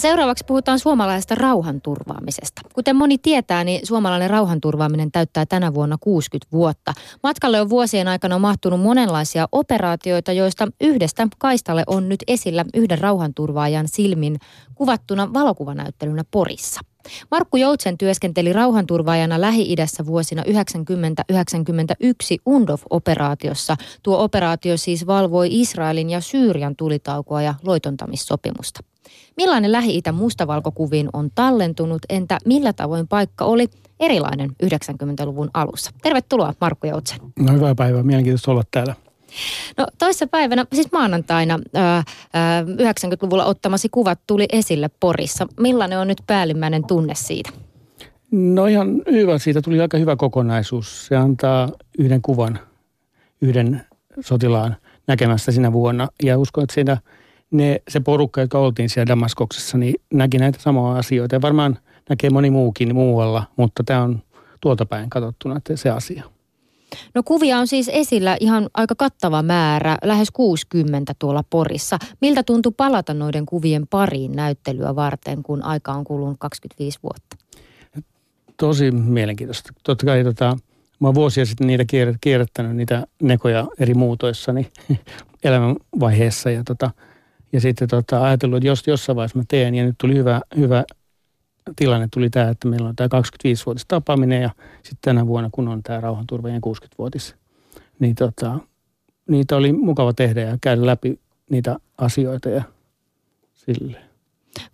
seuraavaksi puhutaan suomalaisesta rauhanturvaamisesta. Kuten moni tietää, niin suomalainen rauhanturvaaminen täyttää tänä vuonna 60 vuotta. Matkalle on vuosien aikana mahtunut monenlaisia operaatioita, joista yhdestä kaistalle on nyt esillä yhden rauhanturvaajan silmin kuvattuna valokuvanäyttelynä Porissa. Markku Joutsen työskenteli rauhanturvaajana Lähi-idässä vuosina 90-91 UNDOF-operaatiossa. Tuo operaatio siis valvoi Israelin ja Syyrian tulitaukoa ja loitontamissopimusta. Millainen Lähi-itä mustavalkokuviin on tallentunut, entä millä tavoin paikka oli erilainen 90-luvun alussa? Tervetuloa Markku Joutsen. No hyvää päivää, mielenkiintoista olla täällä. No toissa päivänä, siis maanantaina ää, ää, 90-luvulla ottamasi kuvat tuli esille Porissa. Millainen on nyt päällimmäinen tunne siitä? No ihan hyvä, siitä tuli aika hyvä kokonaisuus. Se antaa yhden kuvan yhden sotilaan näkemästä sinä vuonna. Ja uskon, että siinä ne, se porukka, joka oltiin siellä Damaskoksessa, niin näki näitä samoja asioita. Ja varmaan näkee moni muukin muualla, mutta tämä on tuolta päin katsottuna se asia. No kuvia on siis esillä ihan aika kattava määrä, lähes 60 tuolla Porissa. Miltä tuntui palata noiden kuvien pariin näyttelyä varten, kun aika on kulunut 25 vuotta? Tosi mielenkiintoista. Totta kai tota, mä oon vuosia sitten niitä kierrättänyt, niitä nekoja eri muutoissani elämänvaiheessa. Ja, tota, ja sitten tota, ajatellut, että jos jossain vaiheessa mä teen, ja nyt tuli hyvä, hyvä tilanne tuli tämä, että meillä on tämä 25-vuotis tapaaminen ja sitten tänä vuonna, kun on tämä rauhanturvajien 60-vuotis, niin tota, niitä oli mukava tehdä ja käydä läpi niitä asioita ja silleen.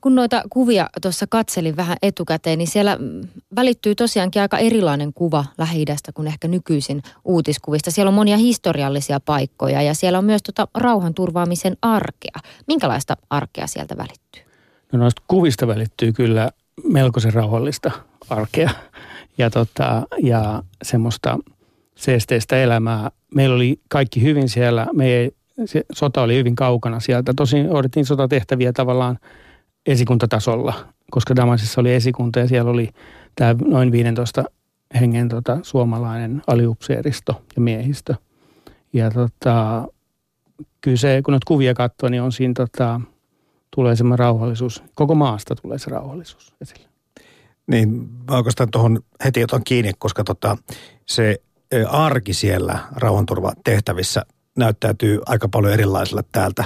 Kun noita kuvia tuossa katselin vähän etukäteen, niin siellä välittyy tosiaankin aika erilainen kuva lähi kuin ehkä nykyisin uutiskuvista. Siellä on monia historiallisia paikkoja ja siellä on myös tota rauhanturvaamisen arkea. Minkälaista arkea sieltä välittyy? No noista kuvista välittyy kyllä melkoisen rauhallista arkea ja, tota, ja semmoista seesteistä elämää. Meillä oli kaikki hyvin siellä. Me ei, se sota oli hyvin kaukana sieltä. Tosin hoidettiin sotatehtäviä tavallaan esikuntatasolla, koska Damasissa oli esikunta ja siellä oli tämä noin 15 hengen tota, suomalainen aliupseeristo ja miehistö. Ja tota, kyllä se, kun noita kuvia katsoo, niin on siinä tota, tulee semmoinen rauhallisuus. Koko maasta tulee se rauhallisuus esille. Niin, mä oikeastaan tuohon heti otan kiinni, koska tota, se arki siellä rauhanturvatehtävissä näyttäytyy aika paljon erilaisella täältä,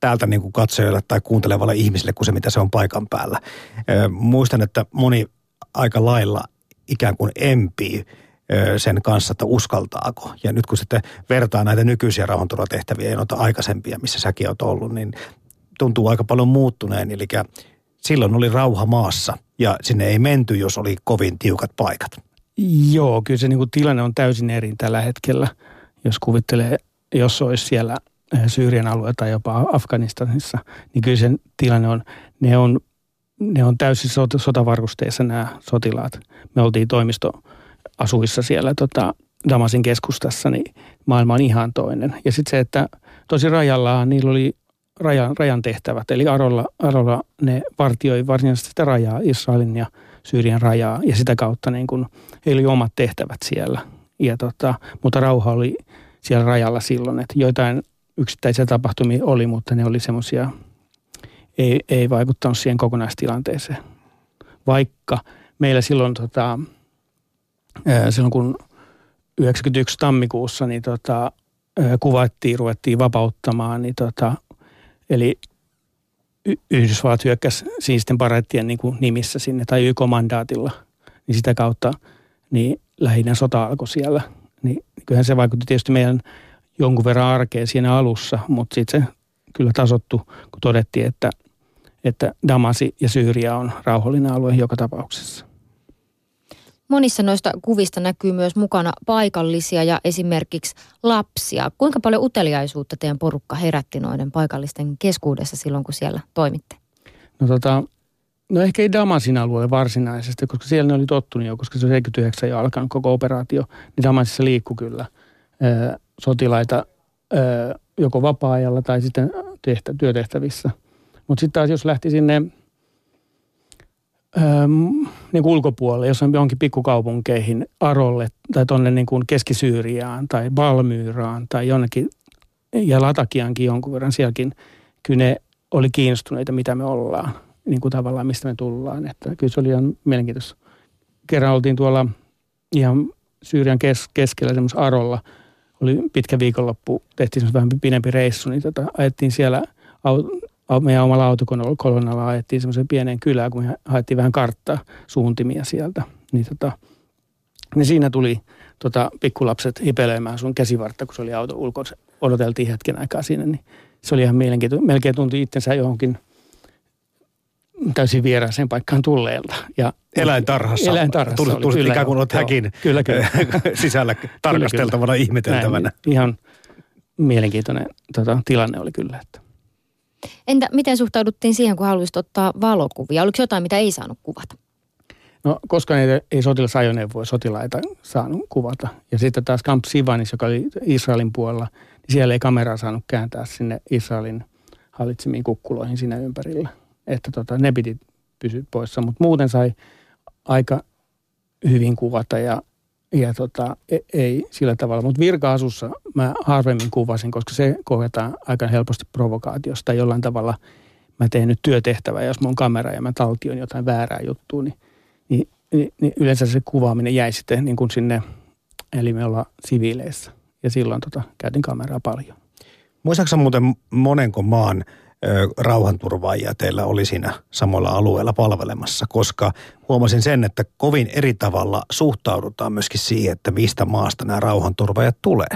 täältä niin kuin katsojalle tai kuuntelevalle ihmiselle kuin se, mitä se on paikan päällä. Muistan, että moni aika lailla ikään kuin empii sen kanssa, että uskaltaako. Ja nyt kun sitten vertaa näitä nykyisiä rauhanturvatehtäviä ja noita aikaisempia, missä säkin oot ollut, niin tuntuu aika paljon muuttuneen. Eli silloin oli rauha maassa ja sinne ei menty, jos oli kovin tiukat paikat. Joo, kyllä se niin kuin tilanne on täysin eri tällä hetkellä. Jos kuvittelee, jos olisi siellä eh, Syyrian alueella tai jopa Afganistanissa, niin kyllä sen tilanne on, ne on, ne on täysin sotavarusteissa nämä sotilaat. Me oltiin toimistoasuissa siellä tota, Damasin keskustassa, niin maailma on ihan toinen. Ja sitten se, että tosi rajallaan niillä oli rajan, rajan tehtävät. Eli Arolla, Arolla ne vartioi varsinaisesti sitä rajaa, Israelin ja Syyrian rajaa. Ja sitä kautta niin kun, heillä oli omat tehtävät siellä. Ja tota, mutta rauha oli siellä rajalla silloin. Että joitain yksittäisiä tapahtumia oli, mutta ne oli semmoisia, ei, ei vaikuttanut siihen kokonaistilanteeseen. Vaikka meillä silloin, tota, silloin kun 91 tammikuussa niin tota, kuvattiin, ruvettiin vapauttamaan, niin tota, Eli Yhdysvallat hyökkäsi sinisten parettien niin kuin nimissä sinne tai YK-mandaatilla, niin sitä kautta niin lähinnä sota alkoi siellä. Niin kyllähän se vaikutti tietysti meidän jonkun verran arkeen siinä alussa, mutta sitten se kyllä tasottu, kun todettiin, että, että Damasi ja Syyria on rauhallinen alue joka tapauksessa. Monissa noista kuvista näkyy myös mukana paikallisia ja esimerkiksi lapsia. Kuinka paljon uteliaisuutta teidän porukka herätti noiden paikallisten keskuudessa silloin, kun siellä toimitte? No tota, no ehkä ei Damasin alueelle varsinaisesti, koska siellä ne oli tottunut jo, koska se on 79 jo alkanut koko operaatio, niin Damasissa liikkuu kyllä ö, sotilaita ö, joko vapaa-ajalla tai sitten tehtä, työtehtävissä. Mutta sitten taas jos lähti sinne niin ulkopuolelle, jos on johonkin pikkukaupunkeihin, Arolle tai tuonne niin kuin Keski-Syyriaan tai Balmyyraan tai jonnekin, ja Latakiankin jonkun verran sielläkin, kyllä ne oli kiinnostuneita, mitä me ollaan. niin kuin tavallaan mistä me tullaan. Että kyllä se oli ihan mielenkiintoista. Kerran oltiin tuolla ihan Syyrian kes- keskellä semmoisessa Arolla. Oli pitkä viikonloppu, tehtiin vähän pidempi reissu, niin tota, ajettiin siellä meidän omalla autokolonnalla ajettiin semmoiseen pieneen kylään, kun me haettiin vähän karttaa, suuntimia sieltä. Niin, tota, niin siinä tuli tota, pikkulapset hipelöimään sun käsivartta, kun se oli auto ulkoa. Odoteltiin hetken aikaa siinä, niin se oli ihan mielenkiintoinen. Melkein tunti itsensä johonkin täysin vieraaseen paikkaan tulleelta. Ja eläintarhassa. Eläintarhassa tuli, tuli kyllä, ikään kuin olet häkin kyllä, kyllä. sisällä tarkasteltavana, kyllä, ihmeteltävänä. Näin, ihan mielenkiintoinen tota, tilanne oli kyllä. Että. Entä miten suhtauduttiin siihen, kun haluaisit ottaa valokuvia? Oliko jotain, mitä ei saanut kuvata? No, koska ei, ei sotilasajoneuvoja sotilaita saanut kuvata. Ja sitten taas Camp Sivanis, joka oli Israelin puolella, niin siellä ei kameraa saanut kääntää sinne Israelin hallitsemiin kukkuloihin siinä ympärillä. Että tota, ne piti pysyä poissa, mutta muuten sai aika hyvin kuvata ja, ja tota, ei, ei sillä tavalla. Mutta virka-asussa mä harvemmin kuvasin, koska se koetaan aika helposti provokaatiosta. Jollain tavalla mä teen nyt työtehtävää, jos mun on kamera ja mä taltion jotain väärää juttua, niin, niin, niin, niin yleensä se kuvaaminen jäi sitten niin kuin sinne, eli me ollaan siviileissä. Ja silloin tota, käytin kameraa paljon. Muistaakseni muuten monenko maan rauhanturvaajia teillä oli siinä samoilla alueilla palvelemassa, koska huomasin sen, että kovin eri tavalla suhtaudutaan myöskin siihen, että mistä maasta nämä rauhanturvaajat tulee.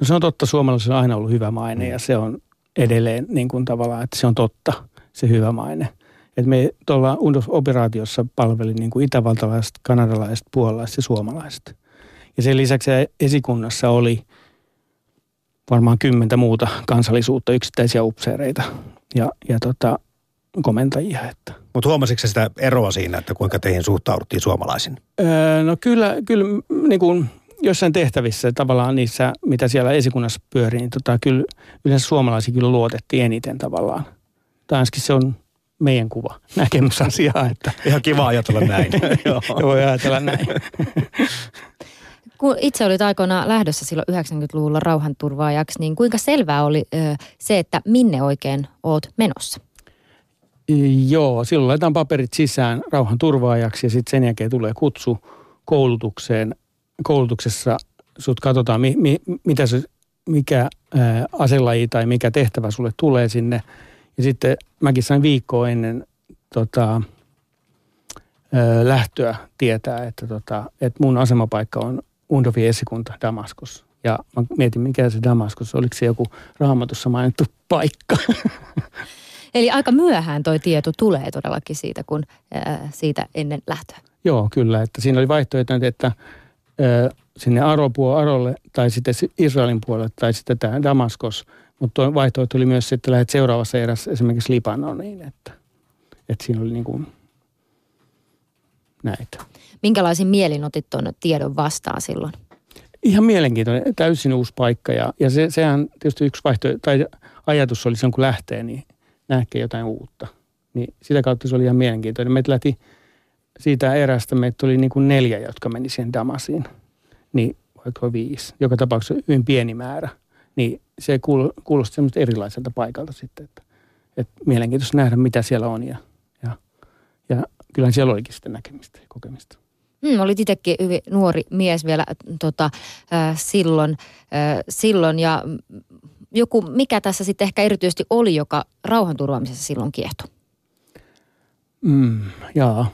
No se on totta, suomalaisilla on aina ollut hyvä maine mm. ja se on edelleen niin kuin tavallaan, että se on totta, se hyvä maine. Et me tuolla UNDOS-operaatiossa palveli niin kuin itävaltalaiset, kanadalaiset, puolalaiset ja suomalaiset. Ja sen lisäksi esikunnassa oli varmaan kymmentä muuta kansallisuutta, yksittäisiä upseereita ja, ja tota, komentajia. Että. Mutta huomasitko sitä eroa siinä, että kuinka teihin suhtauduttiin suomalaisin? Öö, no kyllä, kyllä niin kuin jossain tehtävissä tavallaan niissä, mitä siellä esikunnassa pyörii, niin tota, kyllä yleensä suomalaisia kyllä luotettiin eniten tavallaan. Tanskin se on meidän kuva, näkemys asiaa. Että. Ihan kiva ajatella näin. Joo. Voi ajatella näin. Kun itse olit aikoinaan lähdössä silloin 90-luvulla rauhanturvaajaksi, niin kuinka selvää oli ö, se, että minne oikein oot menossa? Joo, silloin laitetaan paperit sisään rauhanturvaajaksi ja sitten sen jälkeen tulee kutsu koulutukseen. Koulutuksessa sut katsotaan, mi, mi, mitä se, mikä ää, aselaji tai mikä tehtävä sulle tulee sinne. Ja sitten mäkin sain viikkoa ennen tota, ää, lähtöä tietää, että, tota, että mun asemapaikka on Undovi esikunta Damaskus. Ja mä mietin, mikä se Damaskus, oliko se joku raamatussa mainittu paikka. Eli aika myöhään toi tieto tulee todellakin siitä, kun ää, siitä ennen lähtöä. Joo, kyllä. Että siinä oli vaihtoehto, että ää, sinne Aropuo Arolle tai sitten Israelin puolelle tai sitten tämä Damaskos. Mutta vaihtoehto oli myös, että lähdet seuraavassa erässä esimerkiksi Libanoniin. Että, että siinä oli niin kuin näitä. Minkälaisin mielin otit tuon tiedon vastaan silloin? Ihan mielenkiintoinen, täysin uusi paikka ja, ja se, sehän tietysti yksi vaihtoehto tai ajatus oli sen kun lähtee, niin näkee jotain uutta. Niin sitä kautta se oli ihan mielenkiintoinen. Meitä lähti siitä erästä, meitä oli niin kuin neljä, jotka meni siihen Damasiin. Niin vaikka viisi. Joka tapauksessa hyvin pieni määrä. Niin se kuulosti semmoista erilaiselta paikalta sitten, että, että mielenkiintoista nähdä, mitä siellä on ja, ja, ja kyllähän siellä olikin sitten näkemistä ja kokemista. Mm, olit itsekin hyvin nuori mies vielä tota, äh, silloin, äh, silloin ja joku, mikä tässä sitten ehkä erityisesti oli, joka rauhanturvaamisessa silloin kiehtoi? Mm, jaa.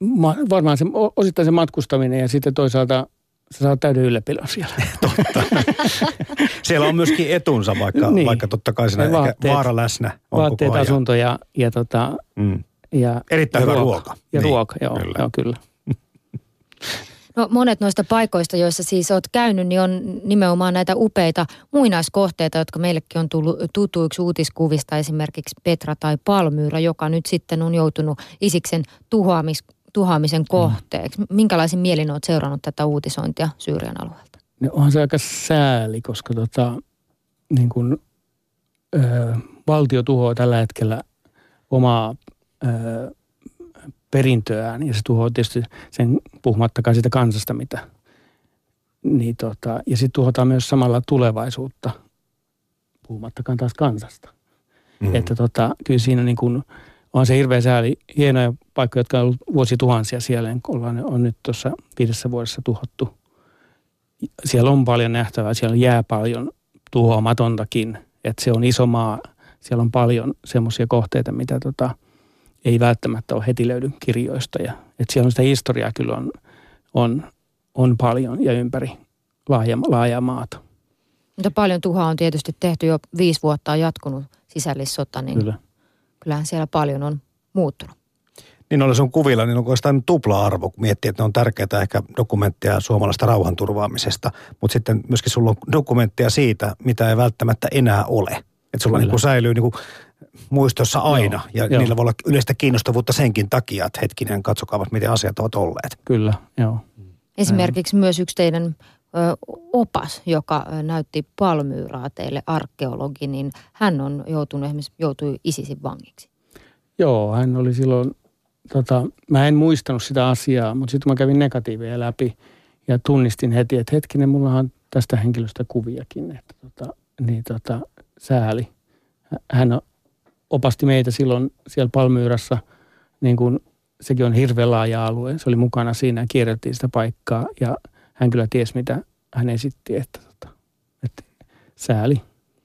Ma, varmaan se, osittain se matkustaminen ja sitten toisaalta sä saat täyden ylläpidon siellä. Totta. siellä on myöskin etunsa, vaikka, niin. vaikka totta kai siinä vaatteet, vaara läsnä on Vaatteet, koko ajan. asunto ja, ja tota, mm. Ja, Erittäin ja hyvä ruoka. ruoka. Ja niin, ruoka, joo kyllä. Joo, kyllä. No monet noista paikoista, joissa siis olet käynyt, niin on nimenomaan näitä upeita muinaiskohteita, jotka meillekin on tullut tutuiksi uutiskuvista, esimerkiksi Petra tai Palmyyrä, joka nyt sitten on joutunut Isiksen tuhoamis, tuhoamisen mm. kohteeksi. Mm. Minkälaisin mielin olet seurannut tätä uutisointia Syyrian alueelta? No onhan se aika sääli, koska tota, niin kun, ö, valtio tuhoaa tällä hetkellä omaa perintöään ja se tuhoaa tietysti sen puhumattakaan sitä kansasta, mitä. Niin tota, ja sitten tuhotaan myös samalla tulevaisuutta, puhumattakaan taas kansasta. Mm. Että tota, kyllä siinä niin kuin on se hirveä sääli. Hienoja paikkoja, jotka on ollut vuosituhansia siellä, niin ollaan, on nyt tuossa viidessä vuodessa tuhottu. Siellä on paljon nähtävää, siellä jää paljon tuhoamatontakin. Että se on iso maa, siellä on paljon semmoisia kohteita, mitä tota, ei välttämättä ole heti löydy kirjoista. Ja, että siellä on sitä historiaa kyllä on, on, on paljon ja ympäri laaja, laajaa maata. Mutta paljon tuhaa on tietysti tehty jo viisi vuotta on jatkunut sisällissota, niin Kyllä. kyllähän siellä paljon on muuttunut. Niin oli sun kuvilla, niin onko sitä tupla-arvo, kun miettii, että ne on tärkeää ehkä dokumenttia suomalaista rauhanturvaamisesta, mutta sitten myöskin sulla on dokumenttia siitä, mitä ei välttämättä enää ole. Että sulla niin kuin säilyy niin kuin muistossa aina joo, ja joo. niillä voi olla yleistä kiinnostavuutta senkin takia, että hetkinen, katsokaa miten asiat ovat olleet. Kyllä, joo. Esimerkiksi myös yksi teidän opas, joka näytti Palmyyraa teille arkeologi, niin hän on joutunut esimerkiksi, joutui ISISin vangiksi. Joo, hän oli silloin, tota, mä en muistanut sitä asiaa, mutta sitten mä kävin negatiiveja läpi ja tunnistin heti, että hetkinen, mulla on tästä henkilöstä kuviakin, että tota, niin tota, sääli. Hän opasti meitä silloin siellä Palmyyrassa, niin kuin sekin on hirveän laaja alue. Se oli mukana siinä ja kierrettiin sitä paikkaa ja – hän kyllä tiesi, mitä hän esitti, että, tota, että sääli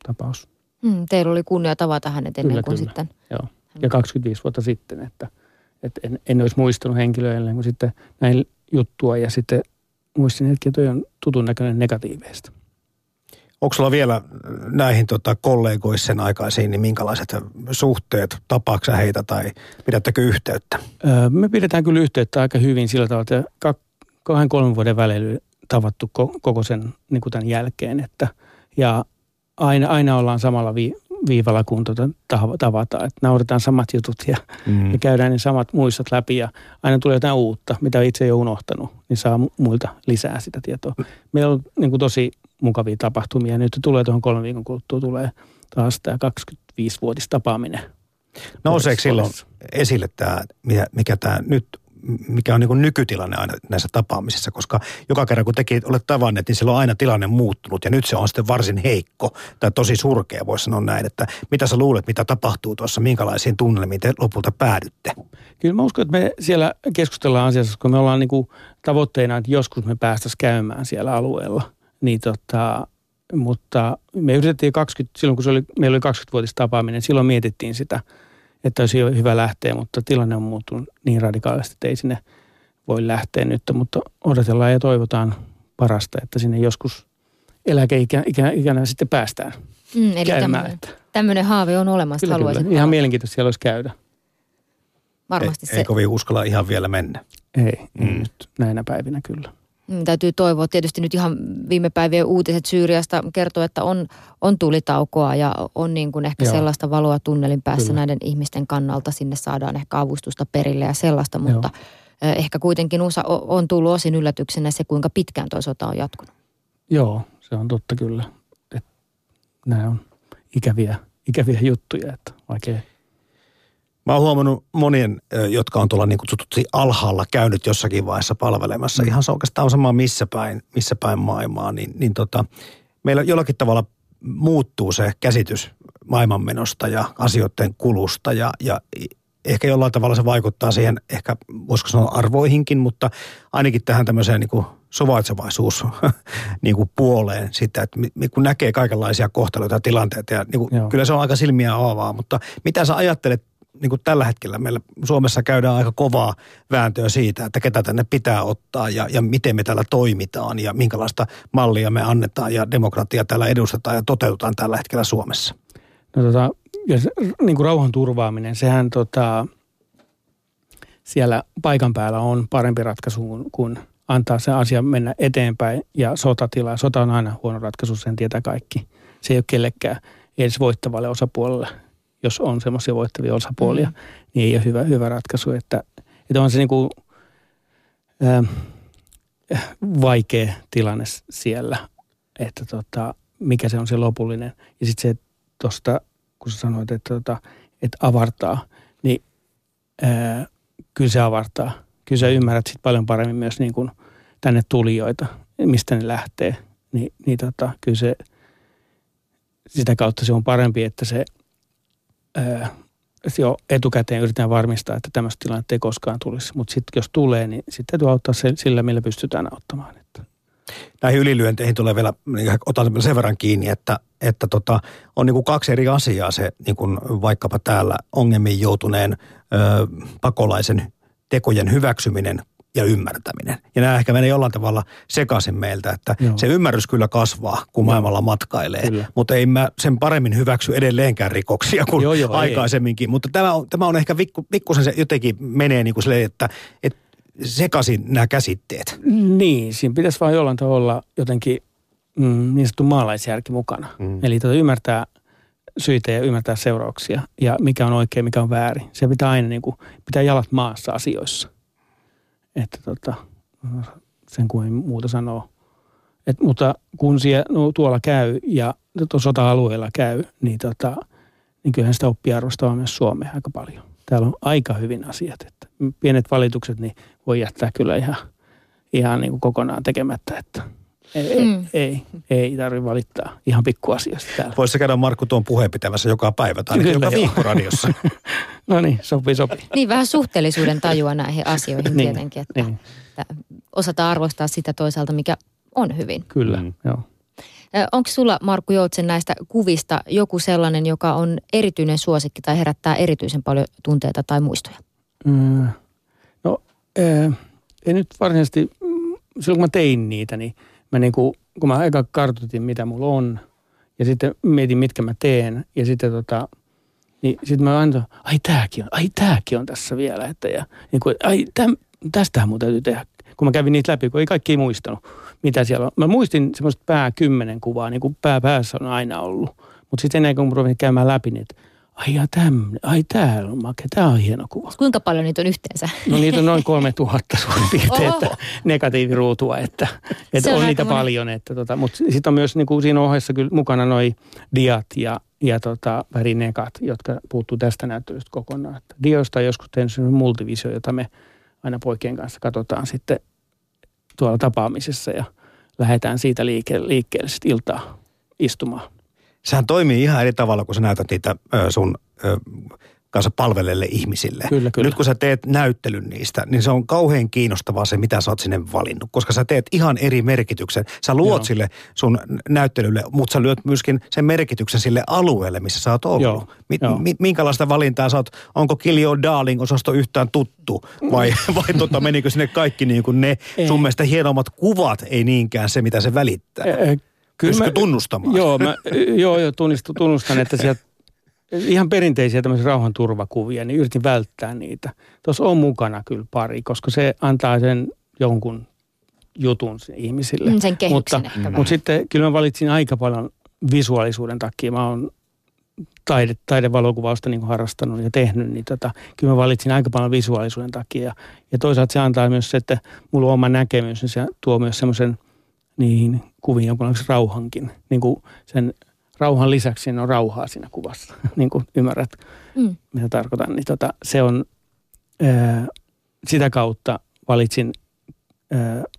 tapaus. Mm, teillä oli kunnia tavata hänet ennen kyllä, kuin kyllä. sitten. Joo. Ja 25 vuotta sitten, että, että en, en olisi muistanut henkilöä ennen kuin sitten näin juttua ja sitten muistin hetki, että toi on tutun näköinen negatiiveista. Onko sulla vielä näihin tota, kollegoisen aikaisiin, niin minkälaiset suhteet, tapaaksa heitä tai pidättekö yhteyttä? Öö, me pidetään kyllä yhteyttä aika hyvin sillä tavalla, että kahden kolmen vuoden välein tavattu koko sen niin kuin tämän jälkeen. Että, ja aina, aina ollaan samalla vi, viivalla, kun tuota tavataan. Että nauretaan samat jutut ja, mm. ja käydään ne samat muistot läpi ja aina tulee jotain uutta, mitä itse ei ole unohtanut, niin saa muilta lisää sitä tietoa. Meillä on niin kuin tosi mukavia tapahtumia. Nyt tulee tuohon kolmen viikon kuluttua tulee taas tämä 25-vuotis tapaaminen. Nouseeko silloin esille tämä, mikä tämä nyt mikä on niin nykytilanne aina näissä tapaamisissa, koska joka kerran kun tekin olet tavanneet, niin silloin on aina tilanne muuttunut ja nyt se on sitten varsin heikko tai tosi surkea, voisi sanoa näin, että mitä sä luulet, mitä tapahtuu tuossa, minkälaisiin tunnelmiin te lopulta päädytte? Kyllä mä uskon, että me siellä keskustellaan asiassa, kun me ollaan niin kuin tavoitteena, että joskus me päästäisiin käymään siellä alueella, niin tota, mutta me yritettiin 20, silloin kun se oli, meillä oli 20-vuotis tapaaminen, silloin mietittiin sitä – että olisi hyvä lähteä, mutta tilanne on muuttunut niin radikaalisti, että ei sinne voi lähteä nyt, mutta odotellaan ja toivotaan parasta, että sinne joskus eläkeikänä sitten päästään mm, eli käymään. Tämmöinen, tämmöinen haave on olemassa, kyllä, haluaisin kyllä. Ihan mielenkiintoista siellä olisi käydä. Varmasti ei, se. Ei kovin uskalla ihan vielä mennä. Ei, mm. nyt näinä päivinä kyllä. Mm, täytyy toivoa. Tietysti nyt ihan viime päivien uutiset Syyriasta kertoo, että on, on tulitaukoa ja on niin kuin ehkä Joo. sellaista valoa tunnelin päässä Kyllä. näiden ihmisten kannalta. Sinne saadaan ehkä avustusta perille ja sellaista, mutta Joo. ehkä kuitenkin on tullut osin yllätyksenä se, kuinka pitkään tuo sota on jatkunut. Joo, se on totta kyllä. Et nämä on ikäviä, ikäviä juttuja, että vaikea Mä oon huomannut monien, jotka on tuolla niin kutsutusti alhaalla käynyt jossakin vaiheessa palvelemassa. Mm. Ihan se oikeastaan on sama missä päin, missä päin maailmaa. Niin, niin tota, meillä jollakin tavalla muuttuu se käsitys maailmanmenosta ja asioiden kulusta ja, ja ehkä jollain tavalla se vaikuttaa siihen, ehkä voisiko sanoa arvoihinkin, mutta ainakin tähän tämmöiseen niin kuin suvaitsevaisuus niin kuin puoleen sitä, että kun näkee kaikenlaisia kohtaloita ja tilanteita ja niin kuin, kyllä se on aika silmiä avaavaa, mutta mitä sä ajattelet niin kuin tällä hetkellä meillä Suomessa käydään aika kovaa vääntöä siitä, että ketä tänne pitää ottaa ja, ja miten me täällä toimitaan ja minkälaista mallia me annetaan ja demokratia täällä edustetaan ja toteutetaan tällä hetkellä Suomessa. No tota, ja niin kuin rauhan turvaaminen, sehän tota, siellä paikan päällä on parempi ratkaisu kuin antaa se asia mennä eteenpäin ja sotatila. Sota on aina huono ratkaisu, sen tietää kaikki. Se ei ole kellekään edes voittavalle osapuolelle jos on semmoisia voittavia osapuolia, mm. niin ei ole hyvä, hyvä ratkaisu. Että, että on se niin kuin, ää, vaikea tilanne siellä, että tota, mikä se on se lopullinen. Ja sitten se tuosta, kun sä sanoit, että, tota, että avartaa, niin ää, kyllä se avartaa. Kyllä sä ymmärrät sit paljon paremmin myös niin kuin tänne tulijoita, mistä ne lähtee. Ni, niin tota, kyllä se, sitä kautta se on parempi, että se jo etukäteen yritetään varmistaa, että tämmöistä tilannetta ei koskaan tulisi. Mutta sitten jos tulee, niin sitten täytyy auttaa sillä, millä pystytään auttamaan. Että. Näihin ylilyönteihin tulee vielä, niin otan sen verran kiinni, että, että tota, on niin kuin kaksi eri asiaa se niin kuin vaikkapa täällä ongelmiin joutuneen ö, pakolaisen tekojen hyväksyminen ja ymmärtäminen. Ja nämä ehkä menee jollain tavalla sekaisin meiltä, että Joo. se ymmärrys kyllä kasvaa, kun maailmalla matkailee. Kyllä. Mutta ei mä sen paremmin hyväksy edelleenkään rikoksia kuin joo, joo, aikaisemminkin. Ei. Mutta tämä on, tämä on ehkä vikku, pikkusen se jotenkin menee niin kuin silleen, että, että sekaisin nämä käsitteet. Niin, siinä pitäisi vain jollain tavalla jotenkin mm, niin sanottu maalaisjärki mukana. Mm. Eli tuota ymmärtää syitä ja ymmärtää seurauksia ja mikä on oikein, mikä on väärin. Se pitää aina niin kuin, pitää jalat maassa asioissa – että tota, sen kuin muuta sanoo. Et, mutta kun siellä no, tuolla käy ja sota-alueella käy, niin, tota, niin kyllähän sitä oppii arvostamaan myös Suomea aika paljon. Täällä on aika hyvin asiat, että pienet valitukset niin voi jättää kyllä ihan, ihan niin kuin kokonaan tekemättä, että – ei, mm. ei, ei tarvitse valittaa ihan pikkuasiasta täällä. Voisi käydä Markku tuon puheen pitämässä joka päivä tai Kyllä, joka viikko radiossa. no niin, sopii, sopii. Niin, vähän suhteellisuuden tajua näihin asioihin niin, tietenkin, että, niin. että osataan arvostaa sitä toisaalta, mikä on hyvin. Kyllä, mm. joo. Onko sulla, Markku Joutsen, näistä kuvista joku sellainen, joka on erityinen suosikki tai herättää erityisen paljon tunteita tai muistoja? Mm, no, äh, ei nyt varsinaisesti, mm, silloin kun mä tein niitä, niin – mä niin kuin, kun mä aika kartoitin, mitä mulla on, ja sitten mietin, mitkä mä teen, ja sitten tota, niin sitten mä aina, ai tääkin on, ai tääkin on tässä vielä, että ja niin kuin, ai täm, tästähän mun täytyy tehdä. Kun mä kävin niitä läpi, kun ei kaikki muistanut, mitä siellä on. Mä muistin semmoista pää kymmenen kuvaa, niin kuin pää päässä on aina ollut. Mutta sitten ennen kuin mä käymään läpi niitä, ai ja tämmöinen, ai täällä on make, tää on hieno kuva. Kuinka paljon niitä on yhteensä? No niitä on noin kolme tuhatta suurin piirtein, että negatiiviruutua, että, että on, on niitä paljon. Että tota, mutta sitten on myös niin kuin siinä ohessa kyllä mukana noi diat ja, ja tota, värinekat, jotka puuttuu tästä näyttelystä kokonaan. Että diosta on joskus tehnyt sellainen multivisio, jota me aina poikien kanssa katsotaan sitten tuolla tapaamisessa ja lähdetään siitä liike, liikkeelle sitten iltaa istumaan sehän toimii ihan eri tavalla, kun sä näytät niitä ö, sun ö, kanssa palvelelle ihmisille. Kyllä, kyllä. Nyt kun sä teet näyttelyn niistä, niin se on kauhean kiinnostavaa se, mitä sä oot sinne valinnut. Koska sä teet ihan eri merkityksen. Sä luot Joo. sille sun näyttelylle, mutta sä lyöt myöskin sen merkityksen sille alueelle, missä sä oot ollut. Joo. Mi- Joo. Mi- minkälaista valintaa sä oot? Onko Kiljo Darling-osasto yhtään tuttu? Vai, vai tota, menikö sinne kaikki niin kuin ne ei. sun mielestä hienommat kuvat, ei niinkään se, mitä se välittää? Ei, Kyllä mä, tunnustamaan? Joo, mä, joo, joo tunnistu, tunnustan, että sieltä ihan perinteisiä tämmöisiä rauhanturvakuvia, niin yritin välttää niitä. Tuossa on mukana kyllä pari, koska se antaa sen jonkun jutun ihmisille. Mm, sen mutta, mutta sitten kyllä mä valitsin aika paljon visuaalisuuden takia. Mä oon taide, taidevalokuvausta niin harrastanut ja tehnyt, niin tota, kyllä mä valitsin aika paljon visuaalisuuden takia. Ja, ja toisaalta se antaa myös se, että mulla on oma näkemys, niin se tuo myös semmoisen – niihin kuviin jonkunlaisen rauhankin. Niin kuin sen rauhan lisäksi siinä on rauhaa siinä kuvassa, niin kuin ymmärrät, mm. mitä tarkoitan. Niin tota, se on, ää, sitä kautta valitsin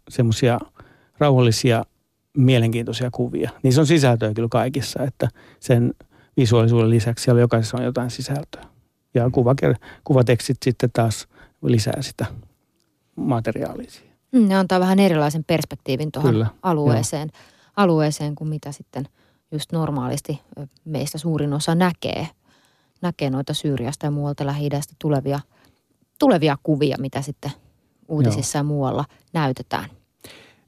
semmoisia rauhallisia, mielenkiintoisia kuvia. Niin se on sisältöä kyllä kaikissa, että sen visuaalisuuden lisäksi siellä jokaisessa on jotain sisältöä. Ja kuva, kuvatekstit sitten taas lisää sitä materiaalia Mm, ne antaa vähän erilaisen perspektiivin tuohon alueeseen, alueeseen kuin mitä sitten just normaalisti meistä suurin osa näkee. Näkee noita Syyriasta ja muualta lähi tulevia, tulevia kuvia, mitä sitten uutisissa Joo. ja muualla näytetään.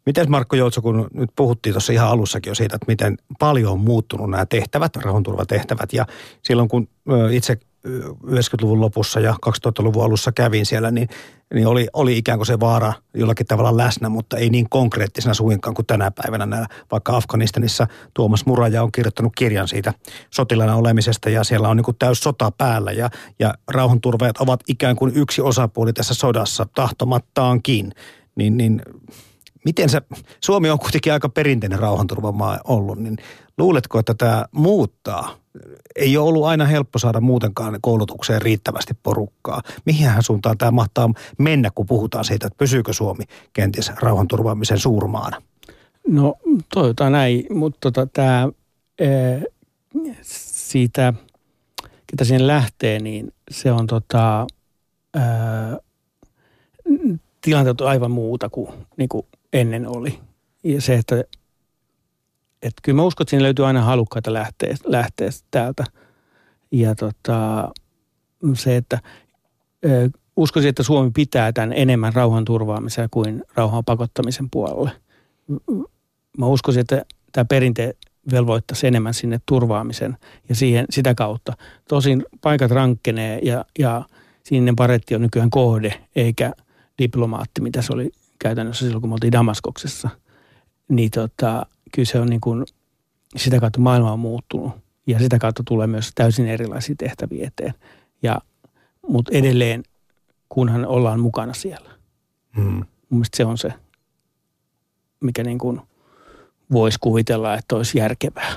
Miten Markko Joutso, kun nyt puhuttiin tuossa ihan alussakin jo siitä, että miten paljon on muuttunut nämä tehtävät, rauhanturvatehtävät ja silloin kun itse 90-luvun lopussa ja 2000-luvun alussa kävin siellä, niin, niin oli, oli ikään kuin se vaara jollakin tavalla läsnä, mutta ei niin konkreettisena suinkaan kuin tänä päivänä. Näillä, vaikka Afganistanissa Tuomas Muraja on kirjoittanut kirjan siitä sotilana olemisesta ja siellä on niin kuin täys sota päällä ja, ja rauhanturvajat ovat ikään kuin yksi osapuoli tässä sodassa tahtomattaankin. Niin, niin miten se, Suomi on kuitenkin aika perinteinen rauhanturvamaa ollut, niin luuletko, että tämä muuttaa ei ole ollut aina helppo saada muutenkaan koulutukseen riittävästi porukkaa. Mihin suuntaan tämä mahtaa mennä, kun puhutaan siitä, että pysyykö Suomi kenties rauhanturvaamisen suurmaana? No toivotaan näin, mutta tota, tämä, siitä ketä siihen lähtee, niin se on tota, ää, tilanteet on aivan muuta kuin, niin kuin ennen oli. Ja se, että, että kyllä mä uskon, että siinä löytyy aina halukkaita lähteä, lähteä täältä. Ja tota, se, että uskoisin, että Suomi pitää tämän enemmän rauhan turvaamisen kuin rauhan pakottamisen puolelle. Mä uskoisin, että tämä perinte velvoittaisi enemmän sinne turvaamisen ja siihen, sitä kautta. Tosin paikat rankkenee ja, ja sinne paretti on nykyään kohde eikä diplomaatti, mitä se oli käytännössä silloin, kun me oltiin Damaskoksessa. Niin tota, kyllä se on niin kuin, sitä kautta maailma on muuttunut ja sitä kautta tulee myös täysin erilaisia tehtäviä eteen. Ja, mutta edelleen, kunhan ollaan mukana siellä. Hmm. Mun mielestä se on se, mikä niin kuin voisi kuvitella, että olisi järkevää.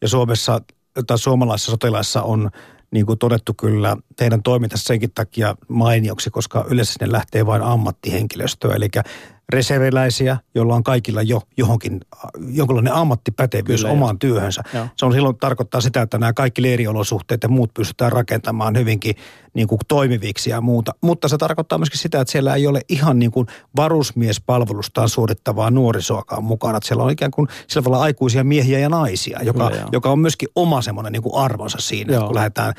Ja Suomessa tai suomalaisissa sotilaissa on niin kuin todettu kyllä teidän toimintassa senkin takia mainioksi, koska yleensä sinne lähtee vain ammattihenkilöstöä. Eli reserviläisiä, joilla on kaikilla jo johonkin, jonkinlainen ammattipätevyys Kyllä, omaan jo. työhönsä. Joo. Se on silloin tarkoittaa sitä, että nämä kaikki leiriolosuhteet ja muut pystytään rakentamaan hyvinkin niin kuin toimiviksi ja muuta. Mutta se tarkoittaa myöskin sitä, että siellä ei ole ihan niin kuin varusmiespalvelustaan suorittavaa nuorisoakaan mukana. Että siellä on ikään kuin sillä aikuisia miehiä ja naisia, joka, Kyllä, joka on myöskin oma semmoinen niin kuin arvonsa siinä, että kun lähdetään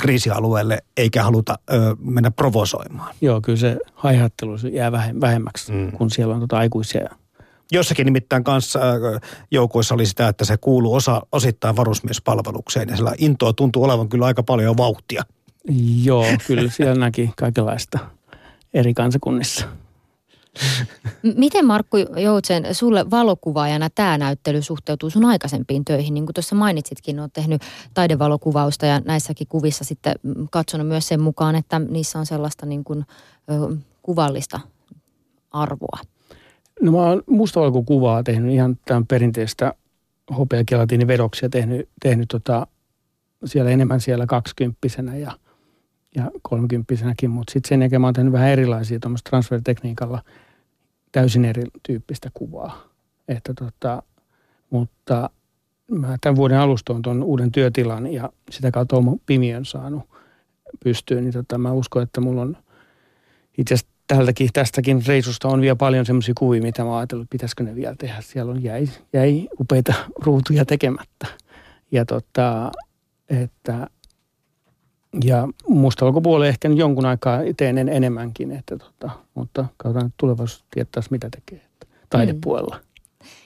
kriisialueelle eikä haluta ö, mennä provosoimaan. Joo, kyllä se haihattelu jää vähemmäksi, mm. kun siellä on tuota aikuisia. Jossakin nimittäin kanssa joukoissa oli sitä, että se kuuluu osa, osittain varusmiespalvelukseen ja sillä intoa tuntuu olevan kyllä aika paljon vauhtia. Joo, kyllä siellä näki kaikenlaista eri kansakunnissa. Miten Markku Joutsen, sulle valokuvaajana tämä näyttely suhteutuu sun aikaisempiin töihin? Niin kuin tuossa mainitsitkin, olet tehnyt taidevalokuvausta ja näissäkin kuvissa sitten katsonut myös sen mukaan, että niissä on sellaista niin kuin, ö, kuvallista arvoa. No mä oon mustavalkokuvaa tehnyt ihan tämän perinteistä hopeakelatiinivedoksia tehnyt, tehnyt tota, siellä enemmän siellä kaksikymppisenä ja, ja kolmekymppisenäkin, mutta sitten sen jälkeen mä oon tehnyt vähän erilaisia tuommoista transfertekniikalla – täysin erityyppistä kuvaa. Että tota, mutta mä tämän vuoden alusta on tuon uuden työtilan ja sitä kautta olen pimiön saanut pystyyn, niin tota, mä uskon, että mulla on itse asiassa tältäkin, tästäkin reisusta on vielä paljon semmoisia kuvia, mitä mä ajatellut, että pitäisikö ne vielä tehdä. Siellä on jäi, jäi upeita ruutuja tekemättä. Ja tota, että ja musta ulkopuolelle ehkä jonkun aikaa teen enemmänkin, että tota, mutta katsotaan tulevaisuus tietäisi mitä tekee taidepuolella. Mm.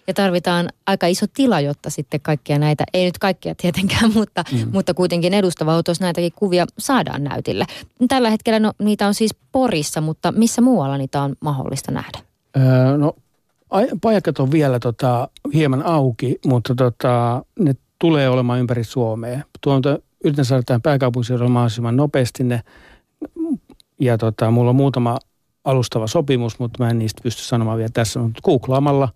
Ja tarvitaan aika iso tila, jotta sitten kaikkia näitä, ei nyt kaikkia tietenkään, mutta, mm. mutta kuitenkin edustava otos näitäkin kuvia saadaan näytille. Tällä hetkellä no, niitä on siis Porissa, mutta missä muualla niitä on mahdollista nähdä? Öö, no pajakat on vielä tota, hieman auki, mutta tota, ne tulee olemaan ympäri Suomea. Tuolta yritän saada tähän pääkaupunkiseudulle mahdollisimman nopeasti ne. Ja tota, mulla on muutama alustava sopimus, mutta mä en niistä pysty sanomaan vielä tässä. Mutta googlaamalla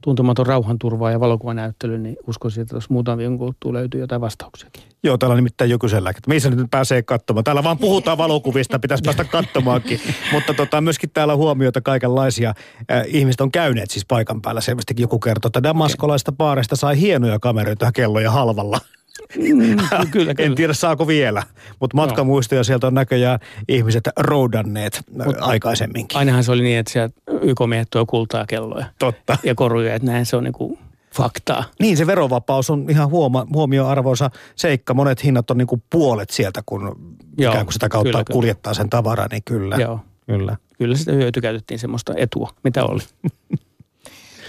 tuntematon rauhanturvaa ja valokuvanäyttely, niin uskoisin, että tuossa muutaman viikon kuluttua löytyy jotain vastauksia. Joo, täällä on nimittäin joku että missä nyt pääsee katsomaan. Täällä vaan puhutaan valokuvista, pitäisi päästä katsomaankin. Mutta tota, myöskin täällä huomioita kaikenlaisia. Äh, ihmiset on käyneet siis paikan päällä. Selvästikin joku kertoo, että damaskolaista okay. paarista sai hienoja kameroita kelloja halvalla. Mm, kyllä, en tiedä saako vielä, mutta matkamuistoja sieltä on näköjään ihmiset roudanneet Mut aikaisemminkin. Ainahan se oli niin, että sieltä YK-miehet tuo kultaa kelloja. Totta. Ja koruja, että näin se on niin kuin faktaa. Niin, se verovapaus on ihan huoma, huomioarvoisa seikka. Monet hinnat on niin kuin puolet sieltä, kun Joo, ikään kuin sitä kautta kyllä, kuljettaa sen tavaraa, niin kyllä. Joo. Kyllä. Kyllä sitä hyötykäytettiin semmoista etua, mitä oli.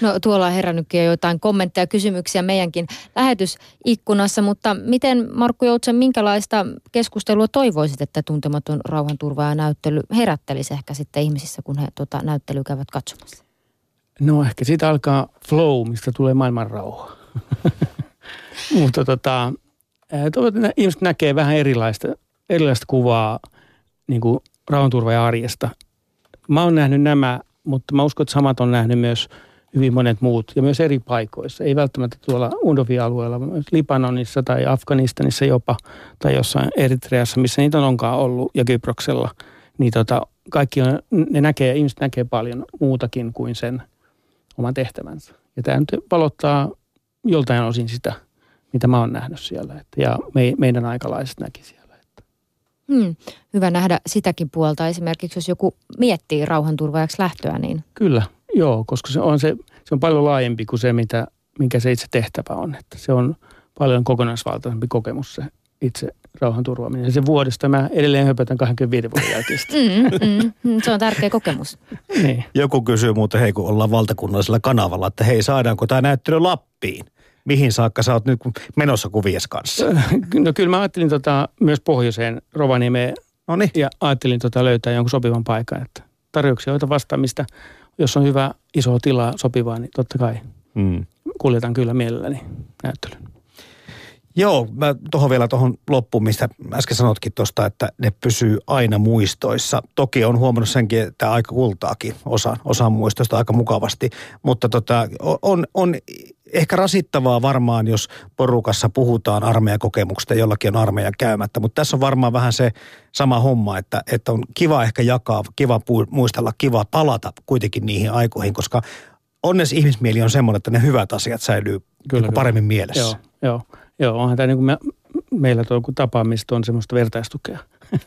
No tuolla on herännytkin jo jotain kommentteja ja kysymyksiä meidänkin lähetysikkunassa, mutta miten Markku Joutsen, minkälaista keskustelua toivoisit, että tuntematon rauhanturvaaja näyttely herättelisi ehkä sitten ihmisissä, kun he tuota näyttelyä käyvät katsomassa? No ehkä siitä alkaa flow, mistä tulee maailman rauha. mutta tota, toivottavasti ihmiset näkee vähän erilaista, erilaista kuvaa niin kuin rauhanturvaaja arjesta. Mä oon nähnyt nämä, mutta mä uskon, että samat on nähnyt myös – hyvin monet muut ja myös eri paikoissa. Ei välttämättä tuolla Undovi-alueella, myös Libanonissa tai Afganistanissa jopa tai jossain Eritreassa, missä niitä on onkaan ollut ja Kyproksella. Niin tota, kaikki on, ne näkee, ihmiset näkee paljon muutakin kuin sen oman tehtävänsä. Ja tämä nyt valottaa joltain osin sitä, mitä mä oon nähnyt siellä. Että, ja me, meidän aikalaiset näki siellä. Että. Hmm. Hyvä nähdä sitäkin puolta. Esimerkiksi jos joku miettii rauhanturvaajaksi lähtöä, niin... Kyllä, joo, koska se on, se, se on paljon laajempi kuin se, mitä, minkä se itse tehtävä on. Että se on paljon kokonaisvaltaisempi kokemus se itse rauhanturvaaminen. Ja se vuodesta mä edelleen höpötän 25 vuoden jälkeen. Mm, mm, mm, se on tärkeä kokemus. niin. Joku kysyy muuten, hei kun ollaan valtakunnallisella kanavalla, että hei saadaanko tämä näyttely Lappiin? Mihin saakka sä oot nyt menossa kuvies kanssa? No kyllä mä ajattelin tota, myös pohjoiseen Rovaniemeen Noniin. ja ajattelin tota löytää jonkun sopivan paikan. Että tarjouksia joita vastaamista, jos on hyvä iso tila sopivaa, niin totta kai mm. kuljetan kyllä mielelläni näyttelyn. Joo, mä tuohon vielä tuohon loppuun, mistä äsken sanotkin tuosta, että ne pysyy aina muistoissa. Toki on huomannut senkin, että aika kultaakin osa, osa muistoista aika mukavasti, mutta tota, on, on ehkä rasittavaa varmaan, jos porukassa puhutaan armeijakokemuksesta, jollakin on armeija käymättä, mutta tässä on varmaan vähän se sama homma, että, että on kiva ehkä jakaa, kiva muistella, kiva palata kuitenkin niihin aikoihin, koska onnes ihmismieli on semmoinen, että ne hyvät asiat säilyy kyllä, niin paremmin mielessä. Joo, joo. Joo, onhan tämä niin kuin me, meillä tuo tapaamista on semmoista vertaistukea.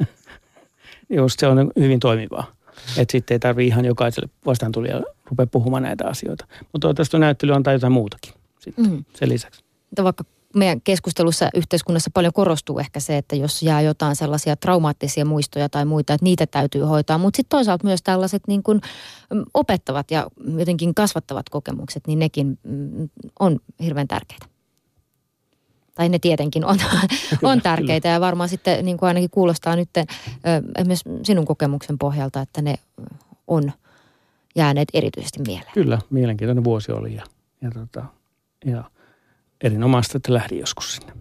Just se on hyvin toimivaa. Että sitten ei tarvitse ihan jokaiselle vastaan tulija rupea puhumaan näitä asioita. Mutta toivottavasti näyttely antaa jotain muutakin sitten mm. sen lisäksi. Mutta vaikka meidän keskustelussa yhteiskunnassa paljon korostuu ehkä se, että jos jää jotain sellaisia traumaattisia muistoja tai muita, että niitä täytyy hoitaa. Mutta sitten toisaalta myös tällaiset niin kuin mm, opettavat ja jotenkin kasvattavat kokemukset, niin nekin mm, on hirveän tärkeitä tai ne tietenkin on, on tärkeitä ja varmaan sitten niin kuin ainakin kuulostaa nyt myös sinun kokemuksen pohjalta, että ne on jääneet erityisesti mieleen. Kyllä, mielenkiintoinen vuosi oli ja, ja, tota, ja erinomaista, että lähdin joskus sinne.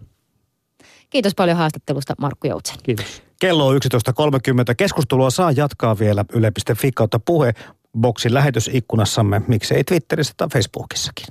Kiitos paljon haastattelusta Markku Joutsen. Kiitos. Kello on 11.30. Keskustelua saa jatkaa vielä yle.fi kautta puhe boksin lähetysikkunassamme, miksei Twitterissä tai Facebookissakin.